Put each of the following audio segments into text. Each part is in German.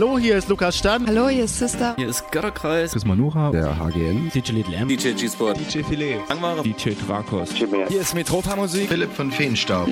Hallo, hier ist Lukas Stan. Hallo, hier ist Sister. Hier ist Götterkreis. Chris Manuha. Der HGN. DJ Little M. DJ G-Sport. DJ Filet. Langware. DJ Drakos. Hier ist Metropa Musik. Philipp von Feenstaub.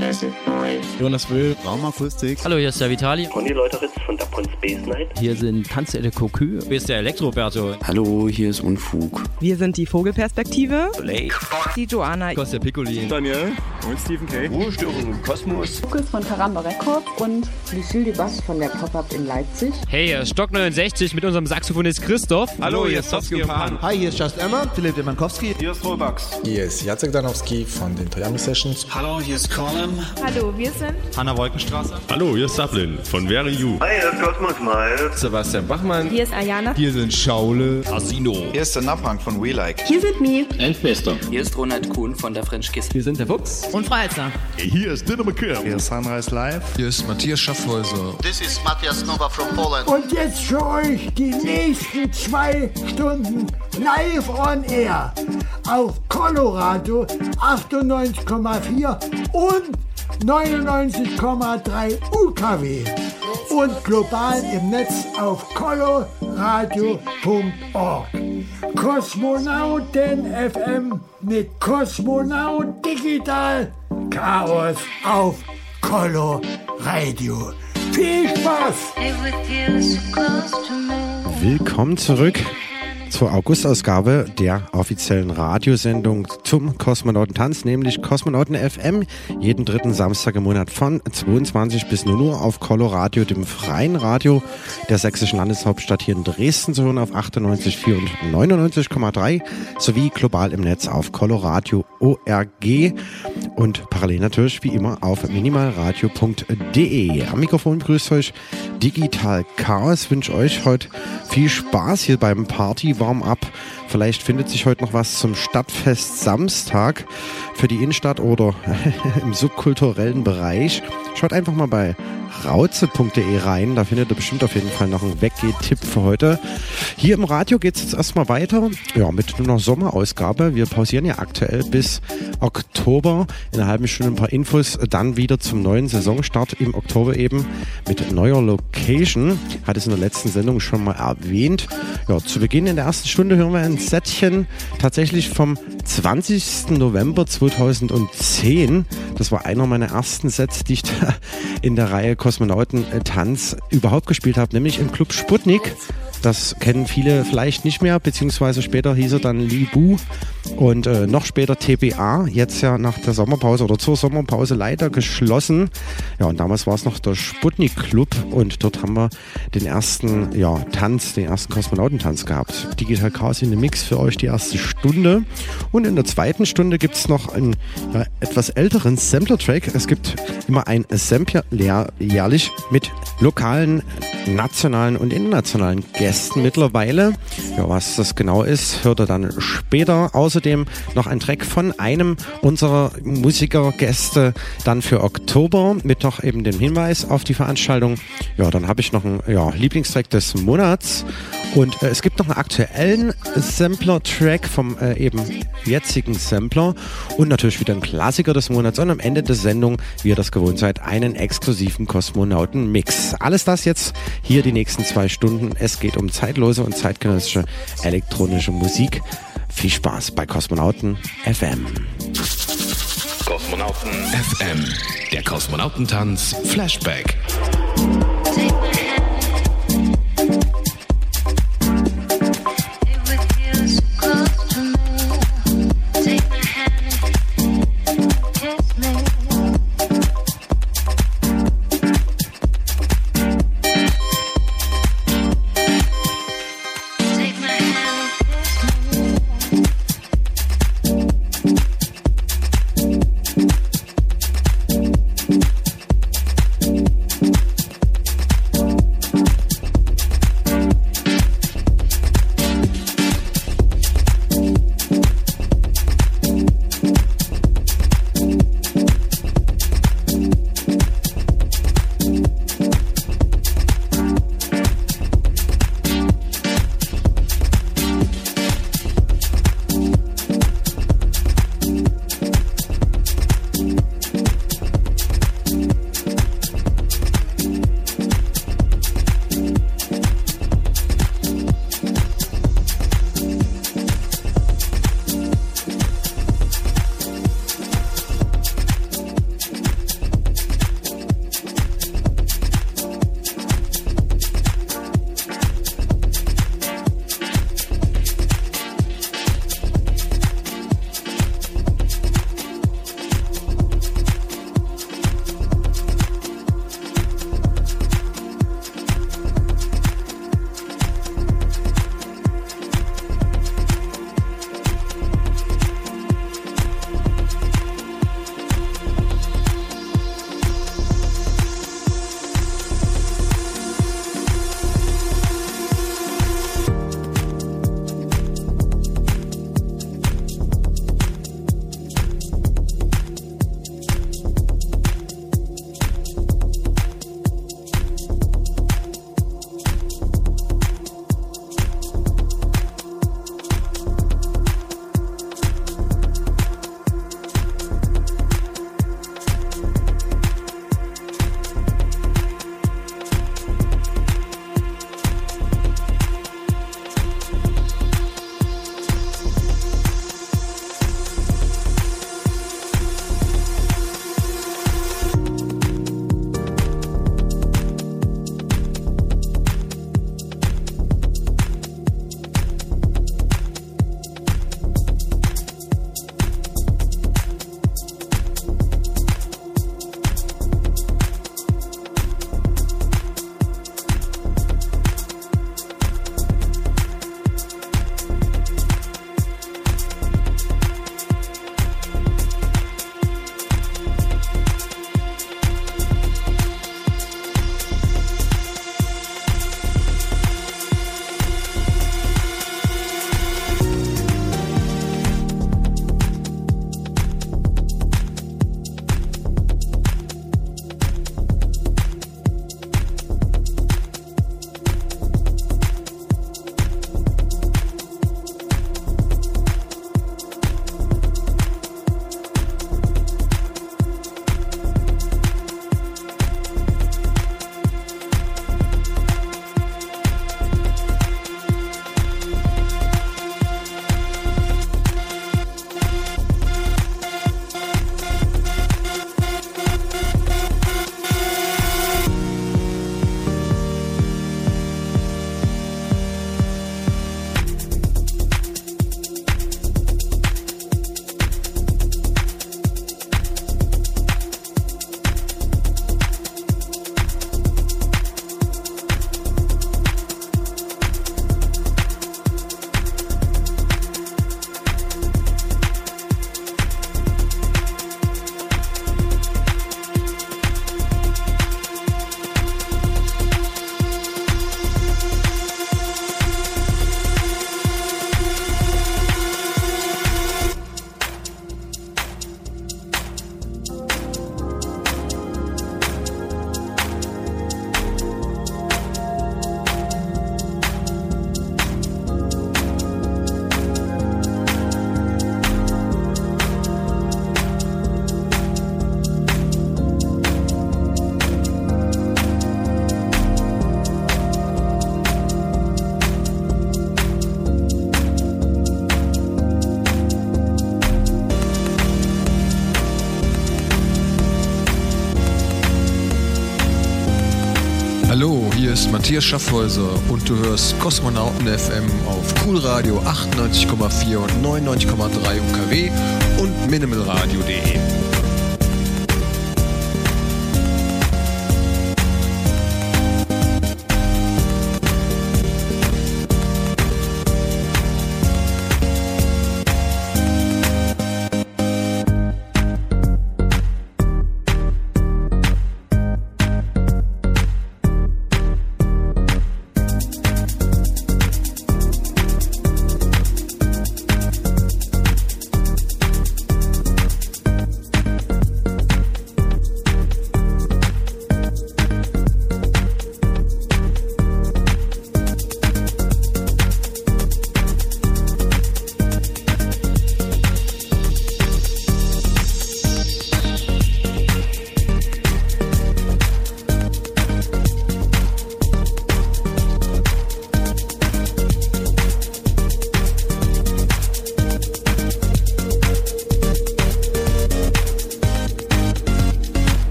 Jonas Will. Raumakustik. Hallo, hier ist der Vitali. Conny Leuteritz von der Pon Space Night. Hier sind Tanze de Cocu. Hier ist der Elektroberto. Hallo, hier ist Unfug. Wir sind die Vogelperspektive. Blake. Die Joanna. Kostja Piccolin. Daniel. Und Stephen K. Ruhestörung im Kosmos. Lukas von Karamba Records und Lucille de Bass von der Pop-Up in Leipzig. Hey, hier ist Stock 69 mit unserem Saxophonist Christoph. Hallo, hier ist Sofsky und Pan. Hi, hier ist Just Emma. Philipp Demankowski. Hier ist Rollbugs. Hier ist Jacek Danowski von den Toyami Sessions. Hallo, hier ist Colin. Hallo, wir sind Hanna Wolkenstraße. Hallo, hier ist Sablin von Very You. Hi, hier ist Cosmos Miles. Sebastian Bachmann. Hier ist Ayana. Hier sind Schaule. Asino. Hier ist der Napang von We Like. Hier sind Mi. Endbester. Hier ist Ronald Kuhn von der French Kiss. Wir sind der Fuchs. Und Freizer. Hier ist Dinner McKim. Hier ist Sunrise Live. Hier ist Matthias Schaffhäuser. This is Matthias Nova from Poland. Und jetzt für euch die nächsten zwei Stunden live on air auf Colorado 98,4 und 99,3 UKW und global im Netz auf coloradio.org. Kosmonauten FM mit Kosmonaut Digital Chaos auf Colo Radio. Viel Spaß! Willkommen zurück zur Augustausgabe der offiziellen Radiosendung zum Kosmonautentanz, nämlich Kosmonauten FM, jeden dritten Samstag im Monat von 22 bis 0 Uhr auf Coloradio, dem freien Radio der sächsischen Landeshauptstadt hier in Dresden zu hören auf 98,4 und 99,3 sowie global im Netz auf Coloradio ORG und parallel natürlich wie immer auf minimalradio.de. Am Mikrofon grüßt euch Digital Chaos, wünsche euch heute viel Spaß hier beim Party Warm-up. Vielleicht findet sich heute noch was zum Stadtfest Samstag für die Innenstadt oder im subkulturellen Bereich. Schaut einfach mal bei rauze.de rein. Da findet ihr bestimmt auf jeden Fall noch einen Weggeh-Tipp für heute. Hier im Radio geht es jetzt erstmal weiter. Ja, mit einer Sommerausgabe. Wir pausieren ja aktuell bis Oktober. In einer halben Stunde ein paar Infos. Dann wieder zum neuen Saisonstart im Oktober eben mit neuer Location. Hat es in der letzten Sendung schon mal erwähnt. Ja, zu Beginn in der ersten Stunde hören wir ein Sättchen tatsächlich vom 20. November 2010. Das war einer meiner ersten Sets, die ich da in der Reihe Kosmonautentanz überhaupt gespielt habe, nämlich im Club Sputnik. Das kennen viele vielleicht nicht mehr, beziehungsweise später hieß er dann Libu und äh, noch später TBA, jetzt ja nach der Sommerpause oder zur Sommerpause leider geschlossen. Ja, und damals war es noch der Sputnik Club und dort haben wir den ersten ja, Tanz, den ersten Kosmonautentanz gehabt. Digital Chaos in dem Mix für euch die erste Stunde. Und in der zweiten Stunde gibt es noch einen ja, etwas älteren Sampler-Track. Es gibt immer ein Sampler jährlich mit lokalen, nationalen und internationalen Gästen mittlerweile. Ja, was das genau ist, hört ihr dann später. Außerdem noch ein Track von einem unserer Musikergäste dann für Oktober mit noch eben dem Hinweis auf die Veranstaltung. Ja, dann habe ich noch einen ja, Lieblingstrack des Monats und äh, es gibt noch einen aktuellen Sampler-Track vom äh, eben jetzigen Sampler und natürlich wieder ein Klassiker des Monats und am Ende der Sendung, wie ihr das gewohnt seid, einen exklusiven Kosmonauten-Mix. Alles das jetzt hier die nächsten zwei Stunden. Es geht um zeitlose und zeitgenössische elektronische Musik. Viel Spaß bei Kosmonauten FM. Kosmonauten FM. Der Kosmonautentanz Flashback. Matthias Schaffhäuser und du hörst Kosmonauten FM auf Coolradio 98,4 und 99,3 UKW und minimalradio.de.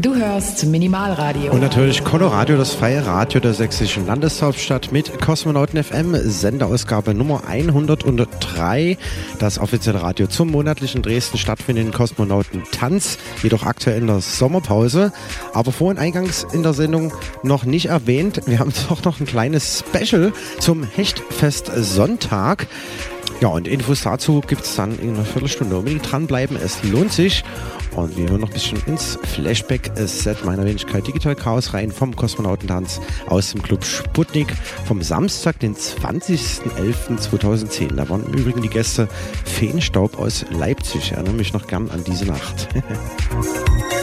Du hörst Minimalradio. Und natürlich Coloradio, das freie Radio der sächsischen Landeshauptstadt mit Kosmonauten FM, Senderausgabe Nummer 103. Das offizielle Radio zum monatlichen Dresden stattfindenden Kosmonauten Tanz, jedoch aktuell in der Sommerpause. Aber vorhin eingangs in der Sendung noch nicht erwähnt, wir haben doch noch ein kleines Special zum Hechtfest Sonntag. Ja, und Infos dazu gibt es dann in einer Viertelstunde. Unbedingt dranbleiben, es lohnt sich. Und wir hören noch ein bisschen ins Flashback-Set meiner Wenigkeit Digital Chaos rein vom Kosmonautentanz aus dem Club Sputnik vom Samstag, den 20.11.2010. Da waren im Übrigen die Gäste Feenstaub aus Leipzig. Ich erinnere mich noch gern an diese Nacht.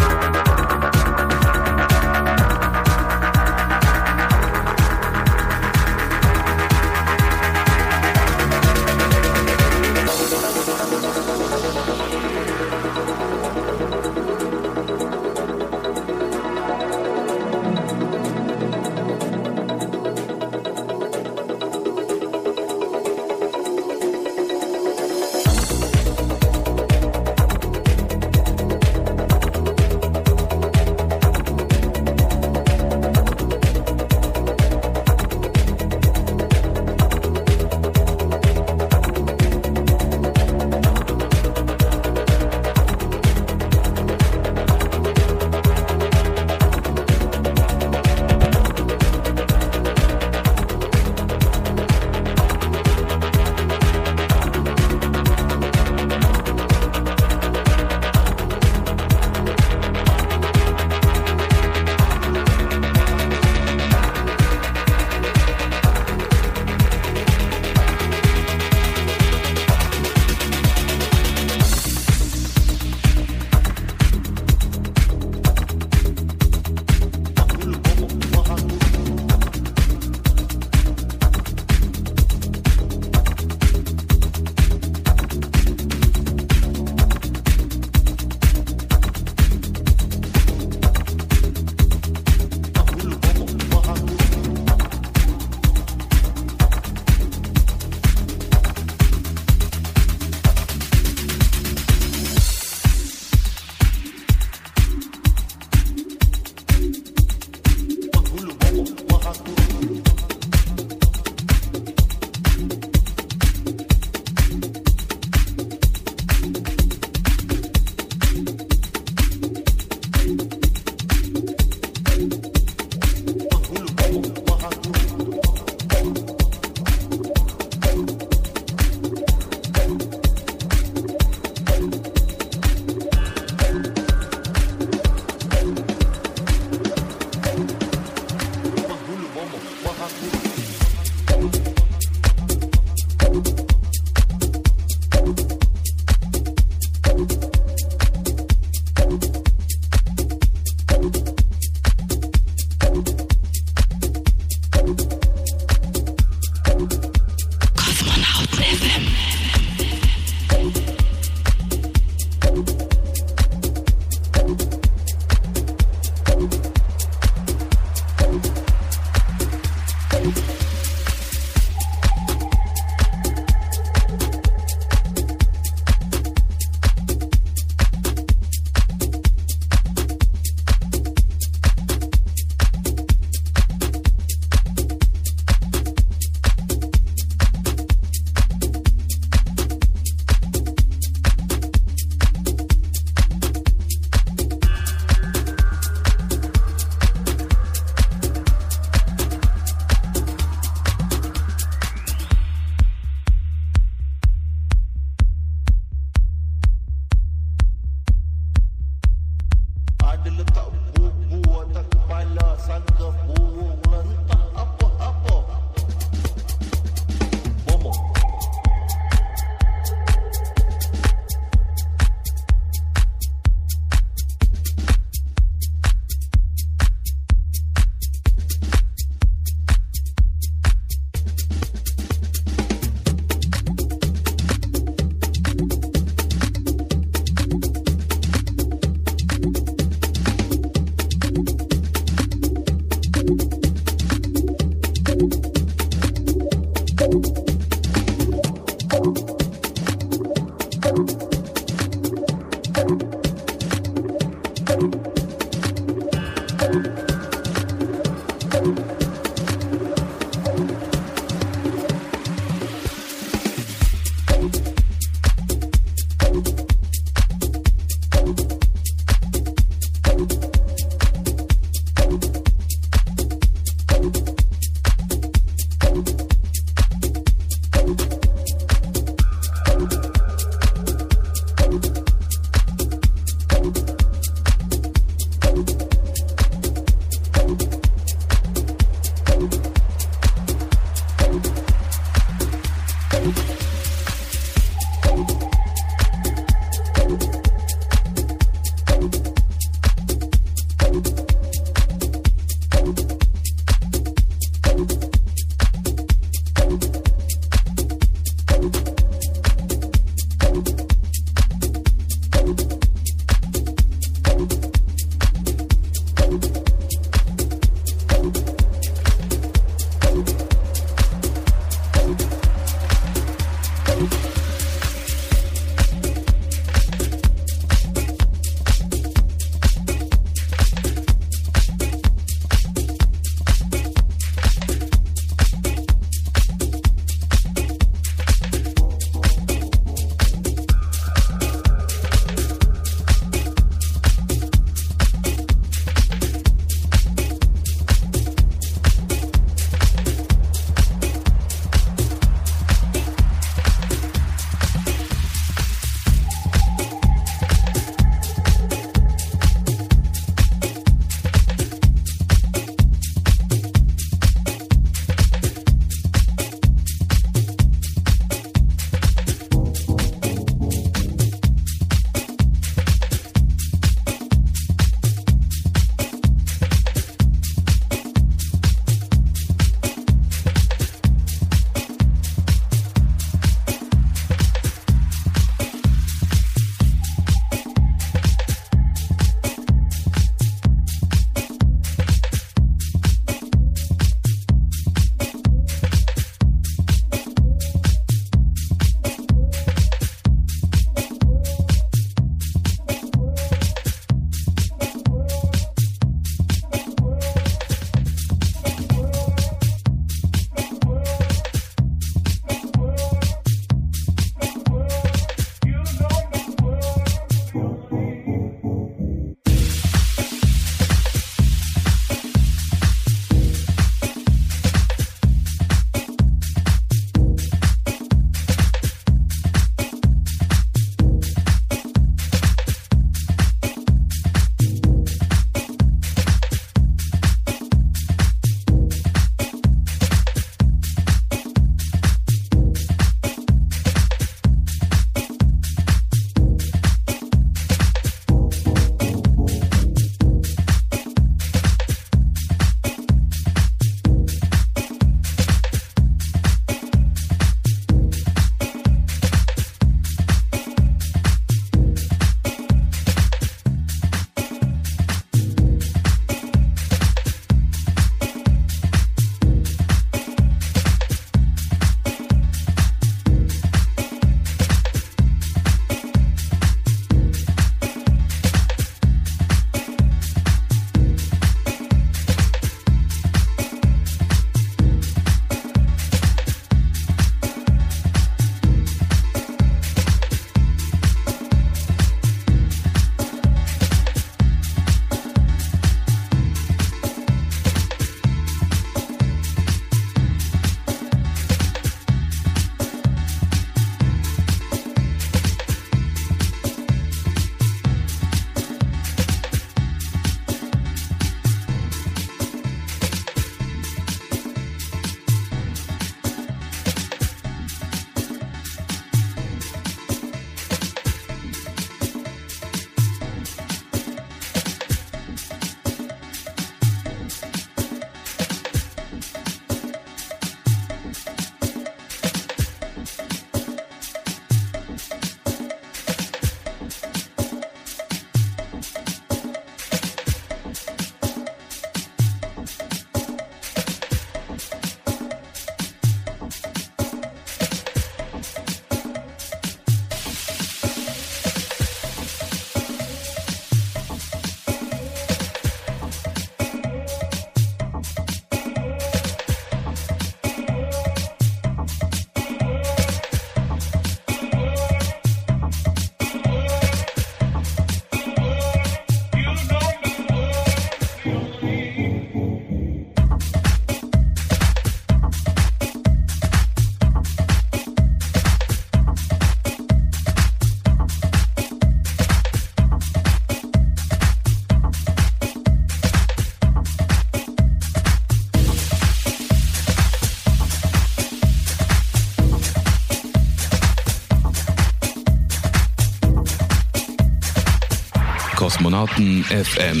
Kosmonauten FM.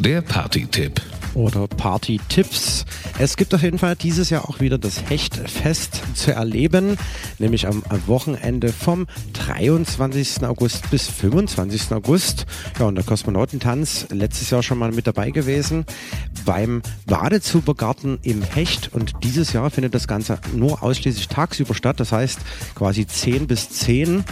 Der Party-Tipp oder Party-Tipps. Es gibt auf jeden Fall dieses Jahr auch wieder das Hechtfest zu erleben, nämlich am Wochenende vom 23. August bis 25. August. Ja, und der Kosmonautentanz letztes Jahr schon mal mit dabei gewesen beim Badezubergarten im Hecht und dieses Jahr findet das Ganze nur ausschließlich tagsüber statt, das heißt quasi 10 bis 10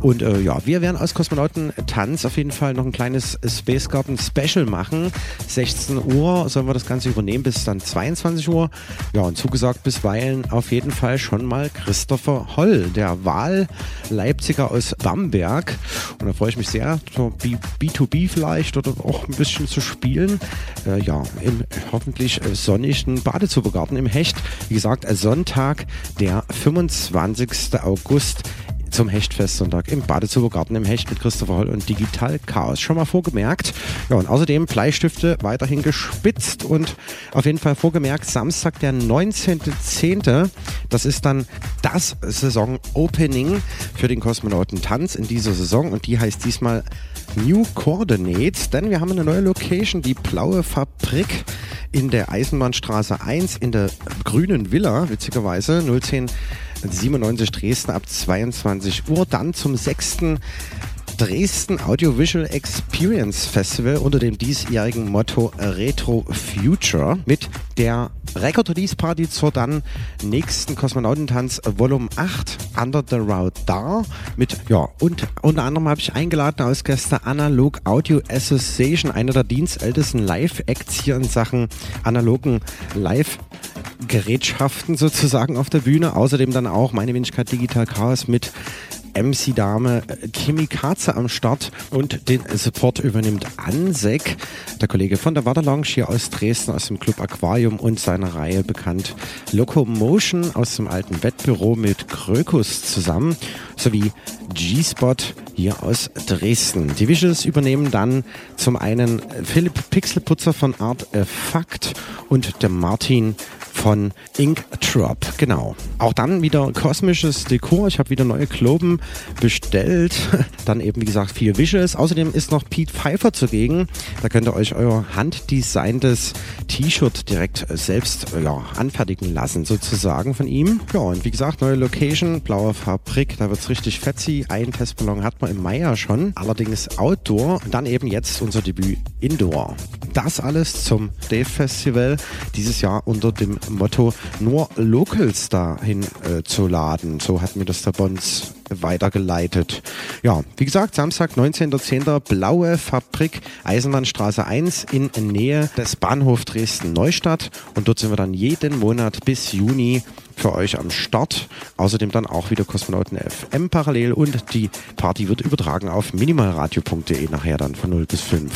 und äh, ja, wir werden aus Kosmonautentanz auf jeden Fall noch ein kleines Space Garden Special machen. 16 Uhr sollen wir das Ganze übernehmen bis dann 22 Uhr. Ja, und zugesagt bisweilen auf jeden Fall schon mal Christopher Holl, der Wahl-Leipziger aus Bamberg. Und da freue ich mich sehr, so B2B vielleicht oder auch ein bisschen zu spielen. Äh, ja, im hoffentlich sonnigen Badezubergarten im Hecht. Wie gesagt, Sonntag, der 25. August zum Hechtfestsonntag im Badezubergarten im Hecht mit Christopher Holl und Digital Chaos. Schon mal vorgemerkt. Ja, und außerdem Bleistifte weiterhin gespitzt und auf jeden Fall vorgemerkt, Samstag, der 19.10. Das ist dann das Saison-Opening für den Kosmonautentanz in dieser Saison und die heißt diesmal New Coordinates, denn wir haben eine neue Location, die Blaue Fabrik in der Eisenbahnstraße 1 in der grünen Villa, witzigerweise 010 97 Dresden ab 22 Uhr. Dann zum 6. Dresden Audiovisual Experience Festival unter dem diesjährigen Motto Retro Future mit der Record Release Party zur dann nächsten Kosmonautentanz Volume 8 Under the Route da mit ja und unter anderem habe ich eingeladen als Gäste Analog Audio Association, einer der dienstältesten Live-Acts hier in Sachen analogen Live Gerätschaften sozusagen auf der Bühne. Außerdem dann auch meine Wenigkeit Digital Chaos mit MC-Dame äh, Kimi Katze am Start und den Support übernimmt Ansek, der Kollege von der Water Lounge hier aus Dresden, aus dem Club Aquarium und seiner Reihe bekannt Locomotion aus dem alten Wettbüro mit Krökus zusammen, sowie G-Spot hier aus Dresden. Die Visuals übernehmen dann zum einen Philipp Pixelputzer von Art Fakt und der Martin von Ink Drop. Genau. Auch dann wieder kosmisches Dekor. Ich habe wieder neue Kloben bestellt. Dann eben, wie gesagt, vier Visuals. Außerdem ist noch Pete Pfeiffer zugegen. Da könnt ihr euch euer handdesigntes T-Shirt direkt selbst ja, anfertigen lassen, sozusagen von ihm. Ja, und wie gesagt, neue Location, blaue Fabrik. Da wird es richtig fetzi. Einen Testballon hat man im Mai ja schon. Allerdings Outdoor. Dann eben jetzt unser Debüt Indoor. Das alles zum Dave Festival. Dieses Jahr unter dem Motto, nur Locals dahin äh, zu laden. So hat mir das der Bons weitergeleitet. Ja, wie gesagt, Samstag, 19.10. Blaue Fabrik, Eisenbahnstraße 1 in Nähe des Bahnhof Dresden-Neustadt. Und dort sind wir dann jeden Monat bis Juni für euch am Start. Außerdem dann auch wieder Kosmonauten FM parallel und die Party wird übertragen auf minimalradio.de nachher dann von 0 bis 5.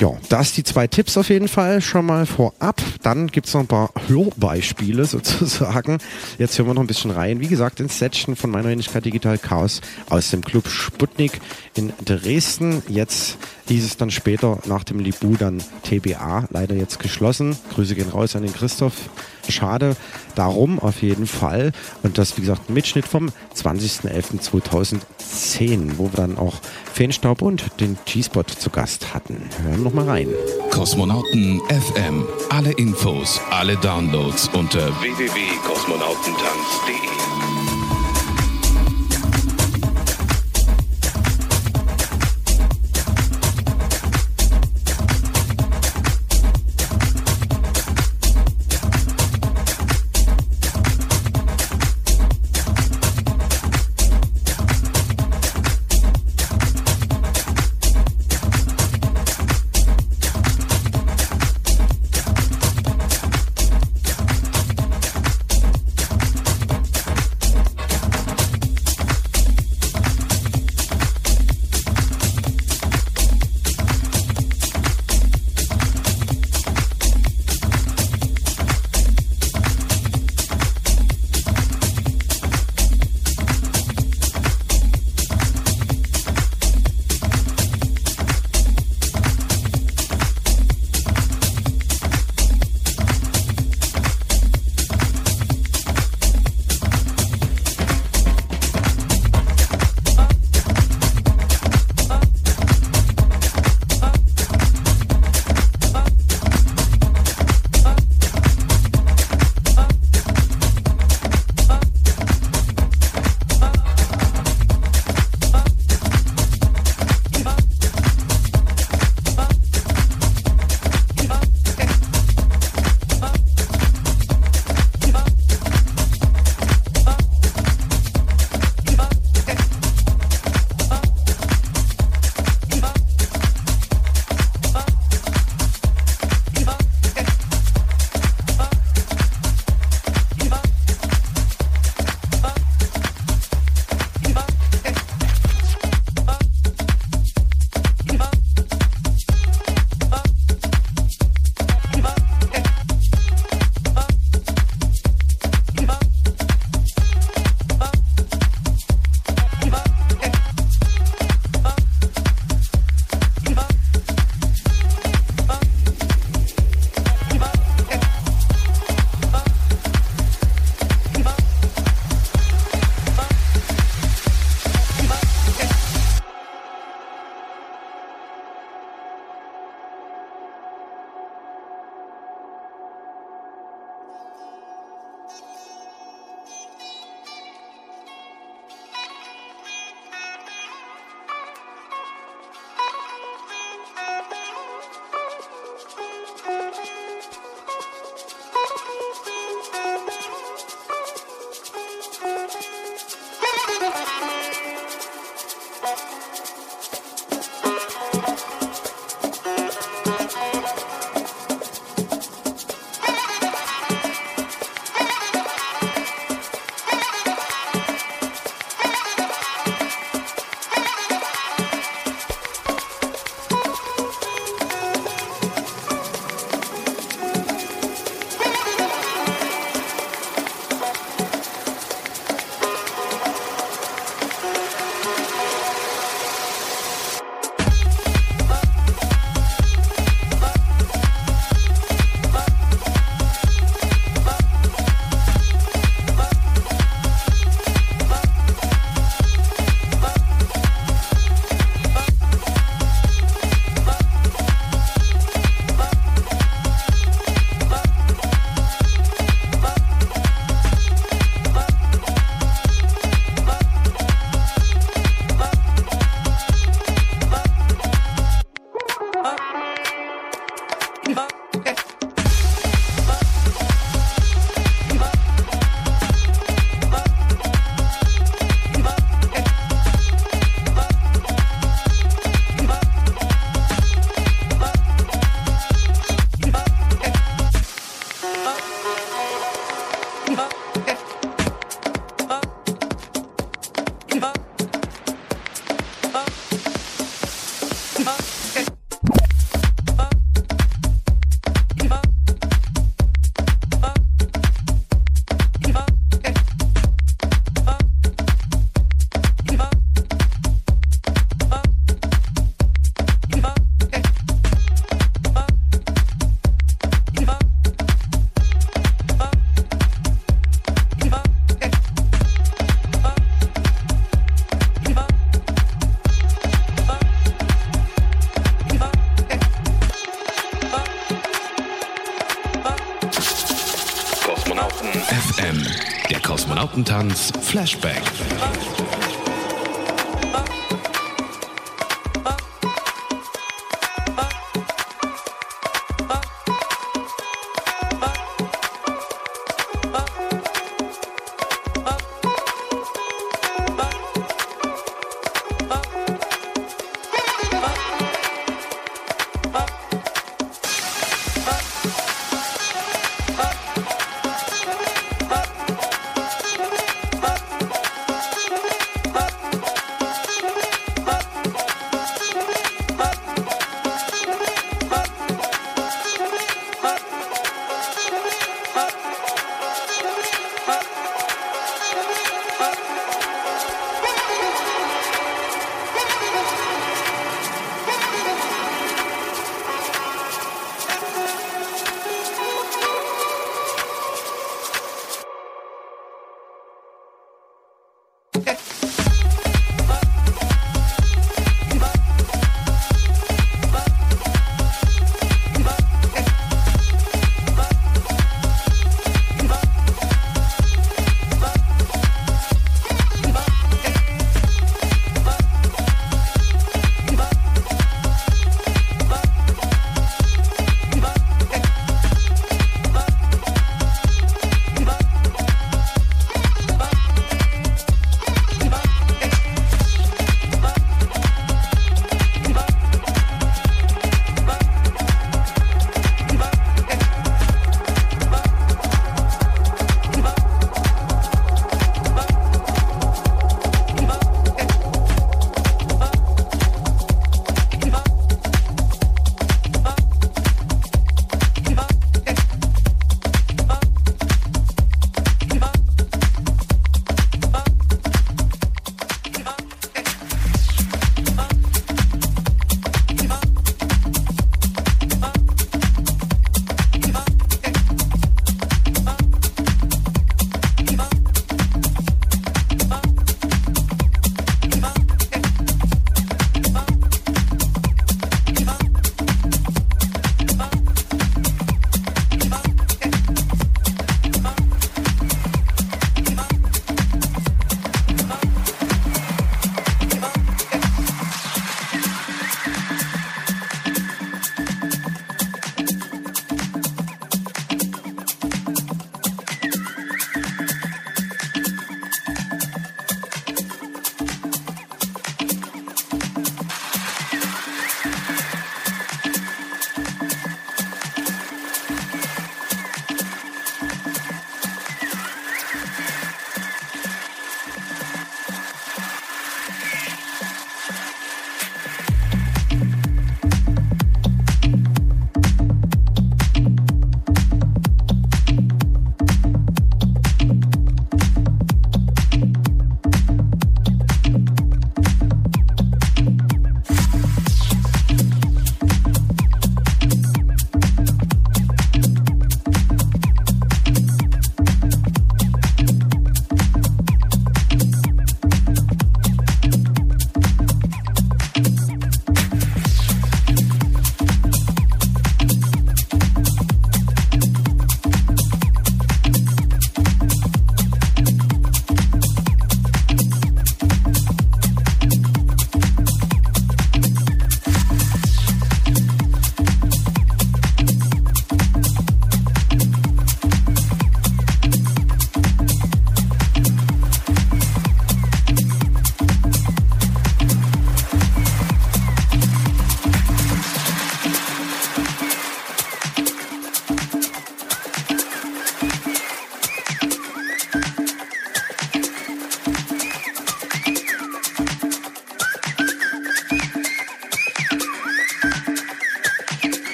Ja, das die zwei Tipps auf jeden Fall schon mal vorab. Dann gibt es noch ein paar Hörbeispiele sozusagen. Jetzt hören wir noch ein bisschen rein. Wie gesagt, ins Setchen von meiner Wenigkeit Digital Chaos aus dem Club Sputnik in Dresden. Jetzt hieß es dann später nach dem Libu dann TBA, leider jetzt geschlossen. Grüße gehen raus an den Christoph. Schade, darum auf jeden Fall. Und das, wie gesagt, ein Mitschnitt vom 20.11.2010, wo wir dann auch Feenstaub und den G-Spot zu Gast hatten. Hören wir noch mal rein. Kosmonauten FM. Alle Infos, alle Downloads unter www.kosmonautentanz.de. Kosmonautentanz Flashback.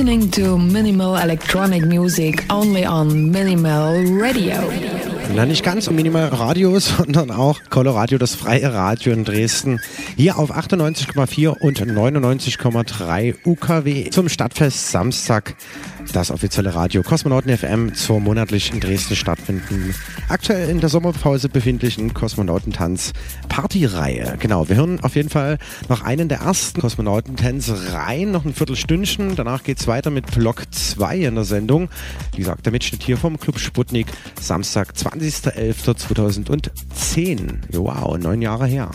Listening to minimal electronic music only on Minimal Radio. Na, nicht ganz um Minimal Radio, sondern auch Coloradio, das freie Radio in Dresden. Hier auf 98,4 und 99,3 UKW zum Stadtfest Samstag. Das offizielle Radio Kosmonauten FM zur monatlich in Dresden stattfindenden, aktuell in der Sommerpause befindlichen Kosmonautentanz Partyreihe. Genau, wir hören auf jeden Fall noch einen der ersten Kosmonautentänze rein, noch ein Viertelstündchen. Danach geht es weiter mit Block 2 in der Sendung. Wie gesagt, der Mitschnitt hier vom Club Sputnik, Samstag 20.11.2010. Wow, neun Jahre her.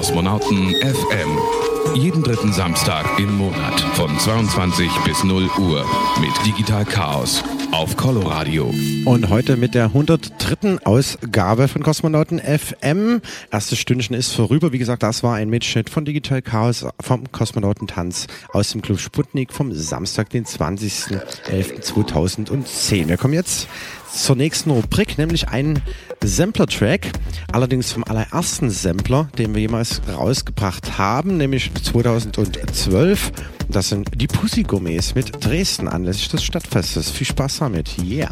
Kosmonauten FM. Jeden dritten Samstag im Monat von 22 bis 0 Uhr mit Digital Chaos auf Coloradio. Und heute mit der 103. Ausgabe von Kosmonauten FM. Erstes Stündchen ist vorüber. Wie gesagt, das war ein Mitschnitt von Digital Chaos vom Kosmonautentanz aus dem Club Sputnik vom Samstag, den 20.11.2010. Wir kommen jetzt zur nächsten Rubrik, nämlich ein Sampler-Track, allerdings vom allerersten Sampler, den wir jemals rausgebracht haben, nämlich 2012. Das sind die Pussy Gourmets mit Dresden anlässlich des Stadtfestes. Viel Spaß damit. Yeah.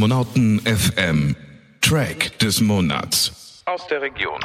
Kosmonauten FM. Track des Monats. Aus der Region.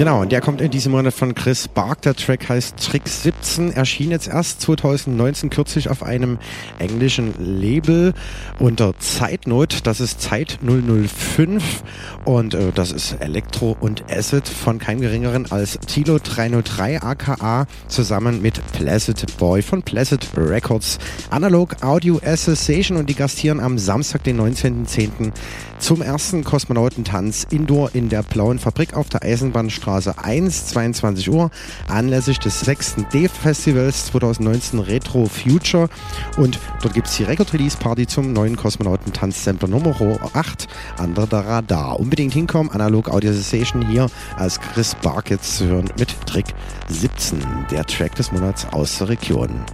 Genau, und der kommt in diesem Monat von Chris Bark. Der Track heißt Trick 17, erschien jetzt erst 2019 kürzlich auf einem englischen Label unter Zeitnot. Das ist Zeit 005 und äh, das ist Elektro und Acid von keinem geringeren als Tilo 303 aka zusammen mit Placid Boy von Placid Records. Analog Audio Association und die gastieren am Samstag, den 19.10. zum ersten Kosmonautentanz Indoor in der Blauen Fabrik auf der Eisenbahnstraße 1, 22 Uhr, anlässlich des 6. D-Festivals 2019 Retro Future. Und dort gibt es die Record-Release-Party zum neuen Kosmonautentanz-Sampler Nummer 8 under der Radar. Unbedingt hinkommen, Analog Audio Association hier als Chris Bark jetzt zu hören mit Trick 17, der Track des Monats aus der Region.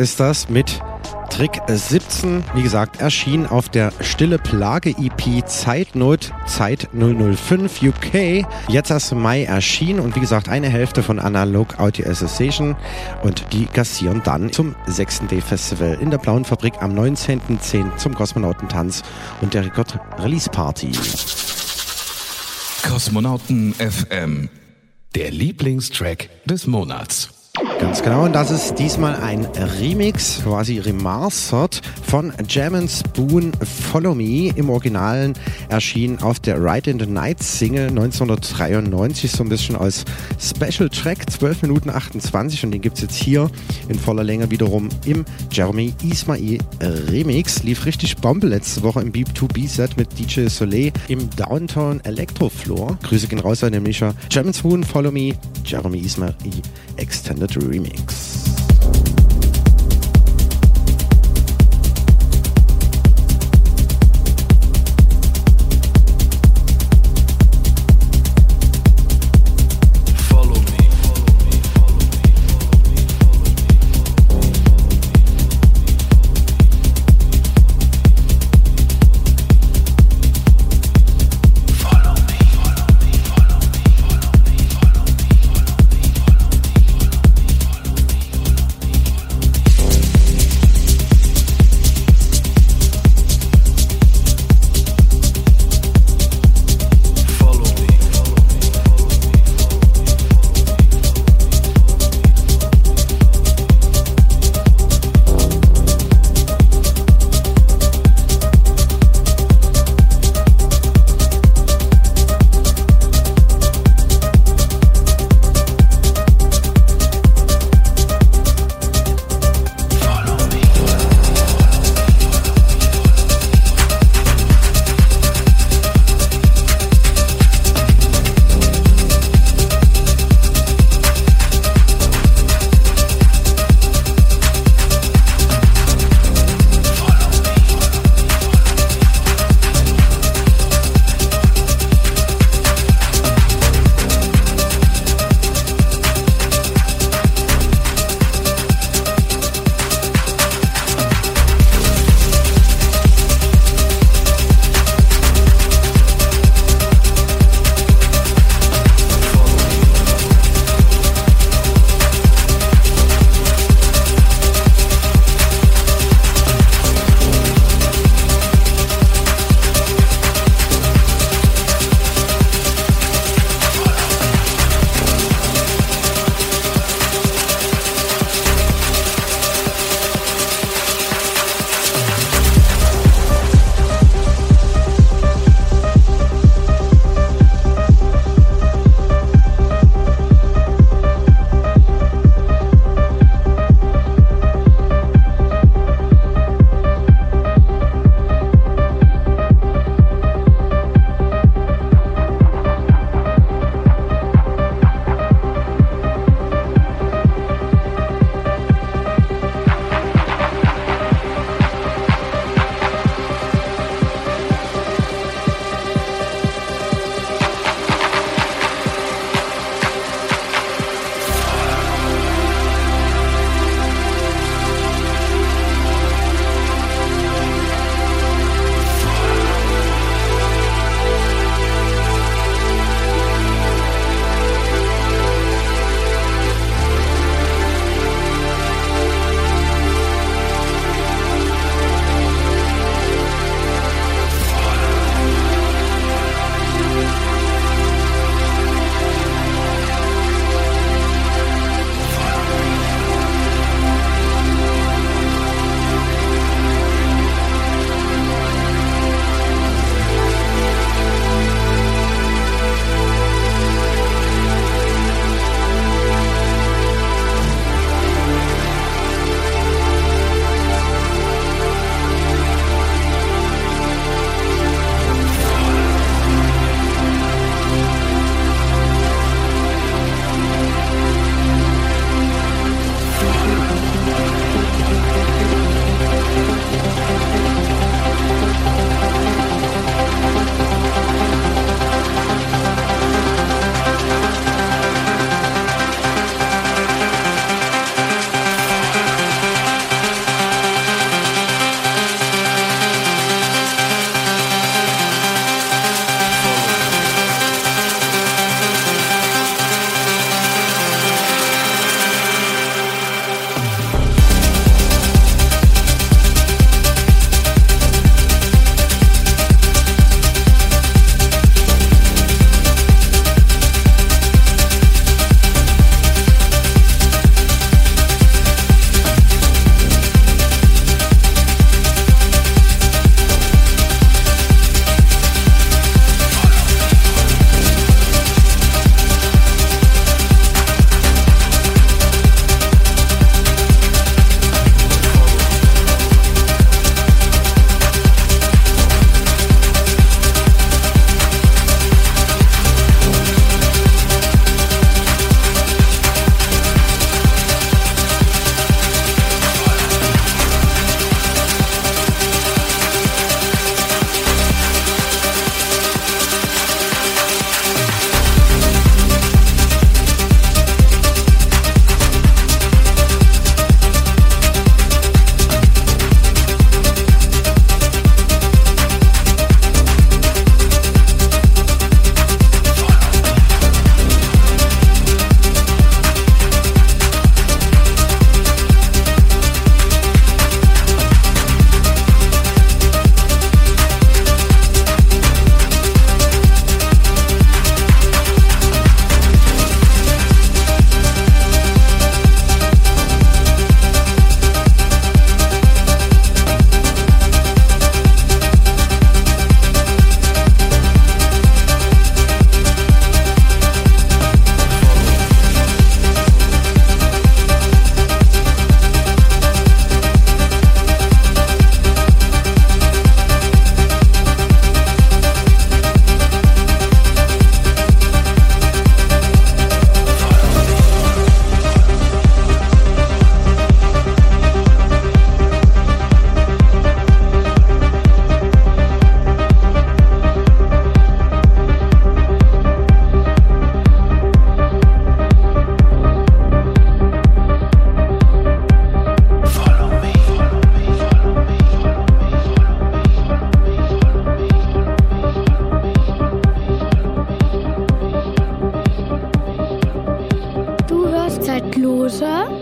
Ist das mit Trick 17, wie gesagt, erschien auf der Stille Plage EP Zeitnot Zeit 005 UK. Jetzt erst Mai erschienen und wie gesagt eine Hälfte von Analog Audio Association und die gassieren dann zum 6. Day Festival in der Blauen Fabrik am 19.10. zum Kosmonautentanz und der Record Release Party. Kosmonauten FM. Der Lieblingstrack des Monats. Ganz genau, und das ist diesmal ein Remix, quasi remastered von Jam Spoon Follow Me. Im Originalen erschien auf der Ride in the Night Single 1993, so ein bisschen als Special Track, 12 Minuten 28 und den gibt es jetzt hier in voller Länge wiederum im Jeremy Ismail Remix. Lief richtig Bombe letzte Woche im Beep-to-B-Set mit DJ Soleil im Downtown Electro Floor. Grüße gehen raus an den Mischer. Jam Spoon Follow Me, Jeremy Ismail Extended Remix.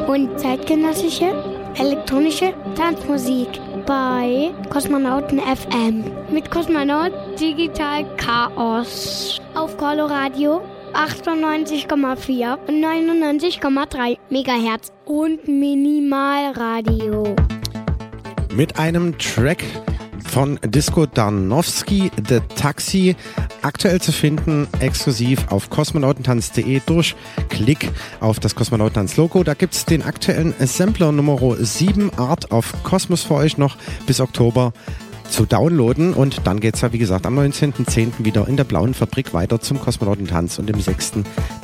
Und zeitgenössische elektronische Tanzmusik bei Kosmonauten FM mit Kosmonaut Digital Chaos auf Coloradio 98,4 und 99,3 Megahertz und Minimalradio. Mit einem Track von Disco Darnowski, The Taxi, aktuell zu finden, exklusiv auf kosmonautentanz.de durch Klick auf das Kosmonautentanz-Logo. Da gibt's den aktuellen Sampler Nummer 7 Art of Cosmos für euch noch bis Oktober zu downloaden und dann geht's ja wie gesagt am 19.10. wieder in der Blauen Fabrik weiter zum Kosmonautentanz und dem 6.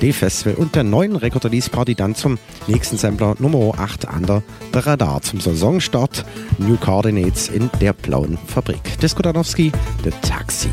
D-Festival und der neuen Record Release Party dann zum nächsten Sampler Nummer 8 an der Radar zum Saisonstart New Coordinates in der Blauen Fabrik. Disco Danowski, The Taxi.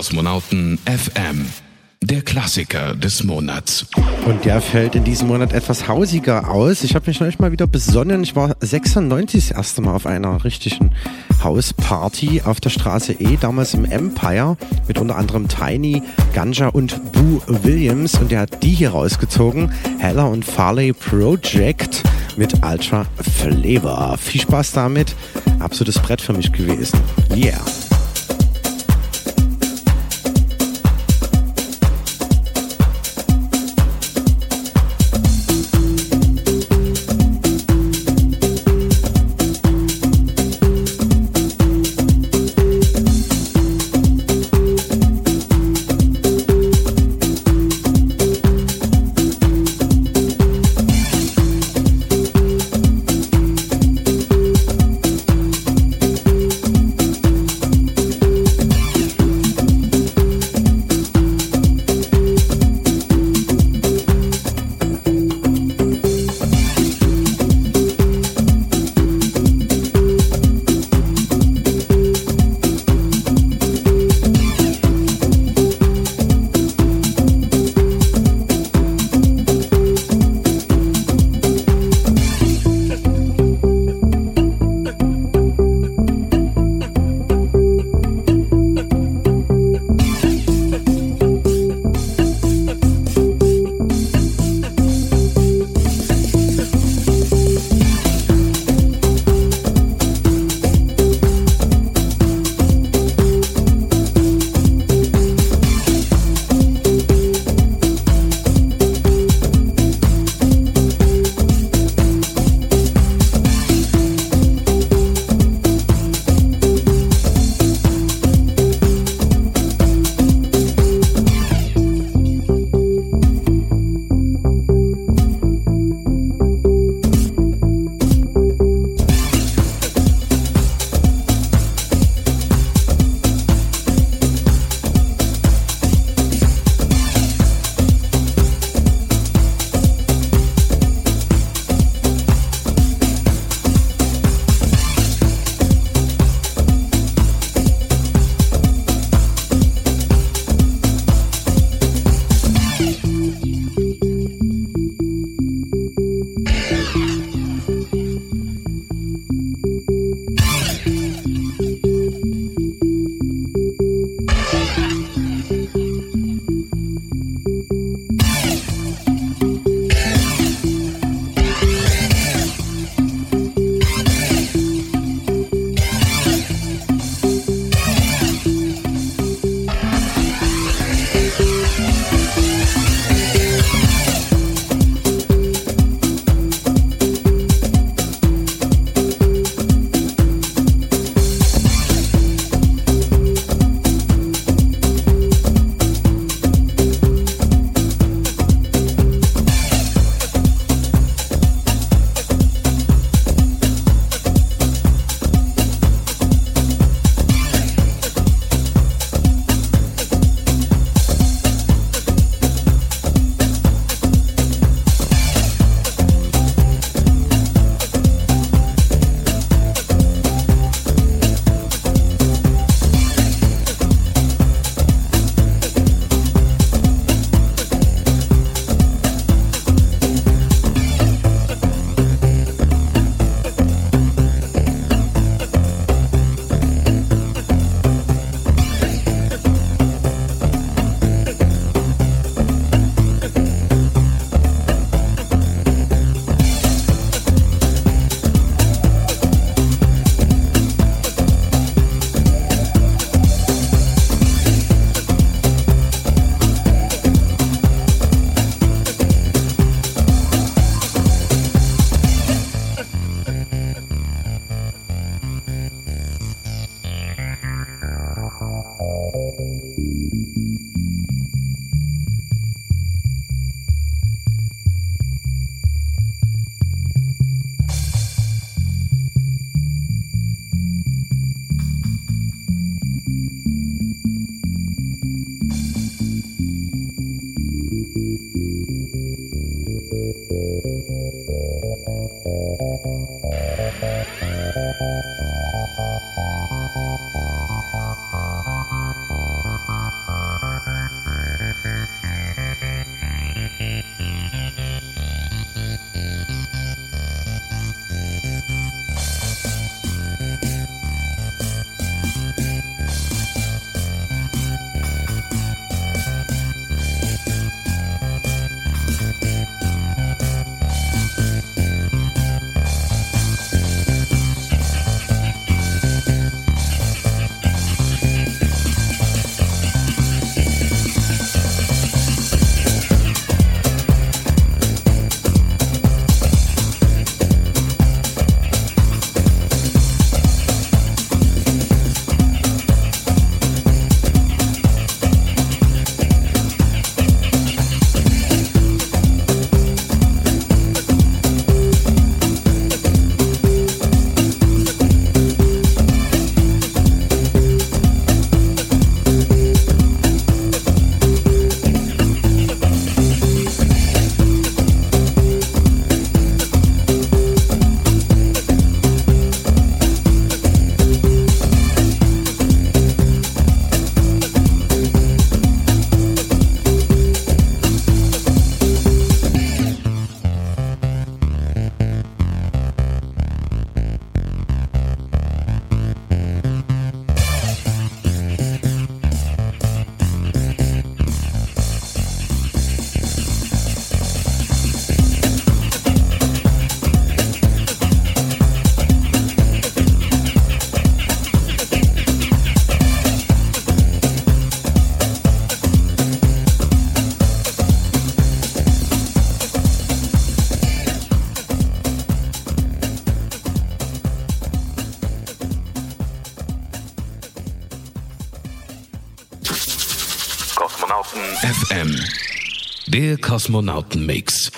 Kosmonauten FM. Der Klassiker des Monats. Und der fällt in diesem Monat etwas hausiger aus. Ich habe mich neulich mal wieder besonnen. Ich war 96 das erste Mal auf einer richtigen Hausparty auf der Straße E, damals im Empire, mit unter anderem Tiny, Ganja und Boo Williams. Und der hat die hier rausgezogen. Heller und Farley Project mit Ultra Flavor. Viel Spaß damit. Absolutes Brett für mich gewesen. Yeah. Der Kosmonauten-Mix.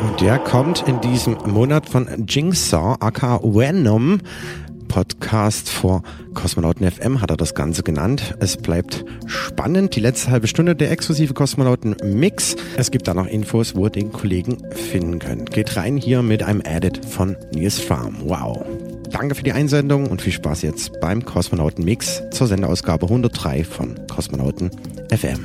Und der kommt in diesem Monat von Jigsaw, aka Venom. Podcast vor Kosmonauten FM hat er das Ganze genannt. Es bleibt spannend. Die letzte halbe Stunde der exklusive Kosmonauten Mix. Es gibt da noch Infos, wo ihr den Kollegen finden könnt. Geht rein hier mit einem Edit von Nils Fram. Wow. Danke für die Einsendung und viel Spaß jetzt beim Kosmonauten Mix zur Sendeausgabe 103 von Kosmonauten FM.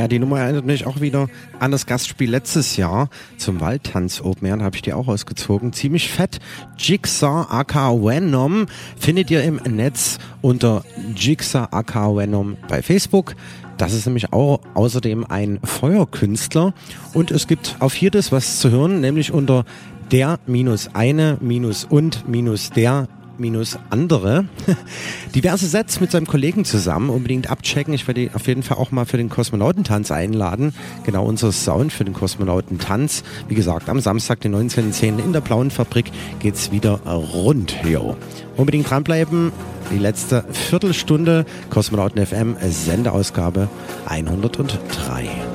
Ja, die Nummer erinnert mich auch wieder an das Gastspiel letztes Jahr zum Waldtanz Open Air. Da habe ich die auch ausgezogen. Ziemlich fett. Jigsaw aka Venom findet ihr im Netz unter Jigsaw aka Venom bei Facebook. Das ist nämlich auch außerdem ein Feuerkünstler. Und es gibt auf das was zu hören, nämlich unter der minus eine minus und minus der minus andere. Diverse Sets mit seinem Kollegen zusammen. Unbedingt abchecken. Ich werde ihn auf jeden Fall auch mal für den Kosmonautentanz einladen. Genau unser Sound für den Kosmonautentanz. Wie gesagt, am Samstag, den 19.10. in der Blauen Fabrik geht's wieder rund hier. Unbedingt dranbleiben. Die letzte Viertelstunde Kosmonauten FM Sendeausgabe 103.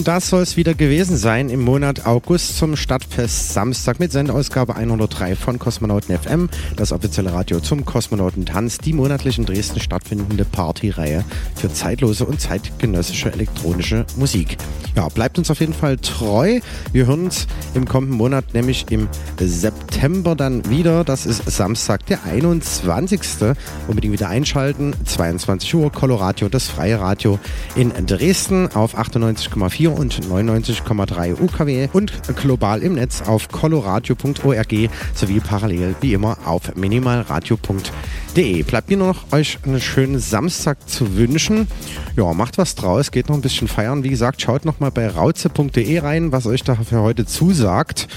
Und das soll es wieder gewesen sein im Monat August zum Stadtfest Samstag mit Sendeausgabe 103 von Kosmonauten FM, das offizielle Radio zum Kosmonautentanz, die monatlich in Dresden stattfindende Partyreihe für zeitlose und zeitgenössische elektronische Musik. Ja, bleibt uns auf jeden Fall treu. Wir hören uns im kommenden Monat, nämlich im September dann wieder. Das ist Samstag, der 21. Unbedingt wieder einschalten. 22 Uhr, Coloradio, das freie Radio in Dresden auf 98,4 und 99,3 UKW und global im Netz auf coloradio.org sowie parallel wie immer auf minimalradio.de. Bleibt mir nur noch euch einen schönen Samstag zu wünschen. Ja, macht was draus, geht noch ein bisschen feiern. Wie gesagt, schaut noch mal bei rauze.de rein, was euch da für heute zusagt.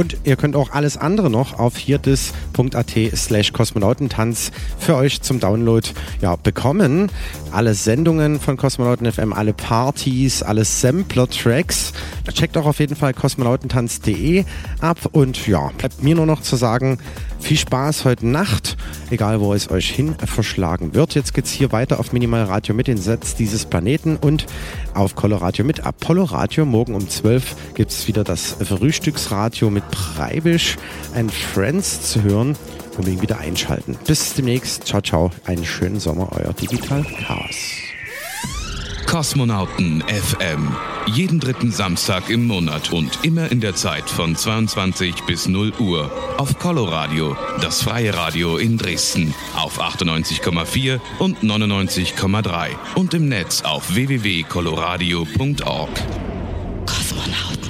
Und ihr könnt auch alles andere noch auf hierdis.at slash kosmonautentanz für euch zum Download ja, bekommen. Alle Sendungen von Kosmonauten FM, alle Partys, alle Sampler-Tracks. Checkt auch auf jeden Fall kosmonautentanz.de ab. Und ja, bleibt mir nur noch zu sagen, viel Spaß heute Nacht, egal wo es euch hin verschlagen wird. Jetzt geht's hier weiter auf Minimal Radio mit den Sets dieses Planeten und auf Coloradio mit Apollo Radio. Morgen um 12 gibt's wieder das Frühstücksradio mit Preibisch and Friends zu hören. Unbedingt wieder einschalten. Bis demnächst. Ciao, ciao. Einen schönen Sommer, euer Digital Chaos. Kosmonauten FM. Jeden dritten Samstag im Monat und immer in der Zeit von 22 bis 0 Uhr auf Coloradio, das freie Radio in Dresden auf 98,4 und 99,3 und im Netz auf www.coloradio.org. Kosmonauten.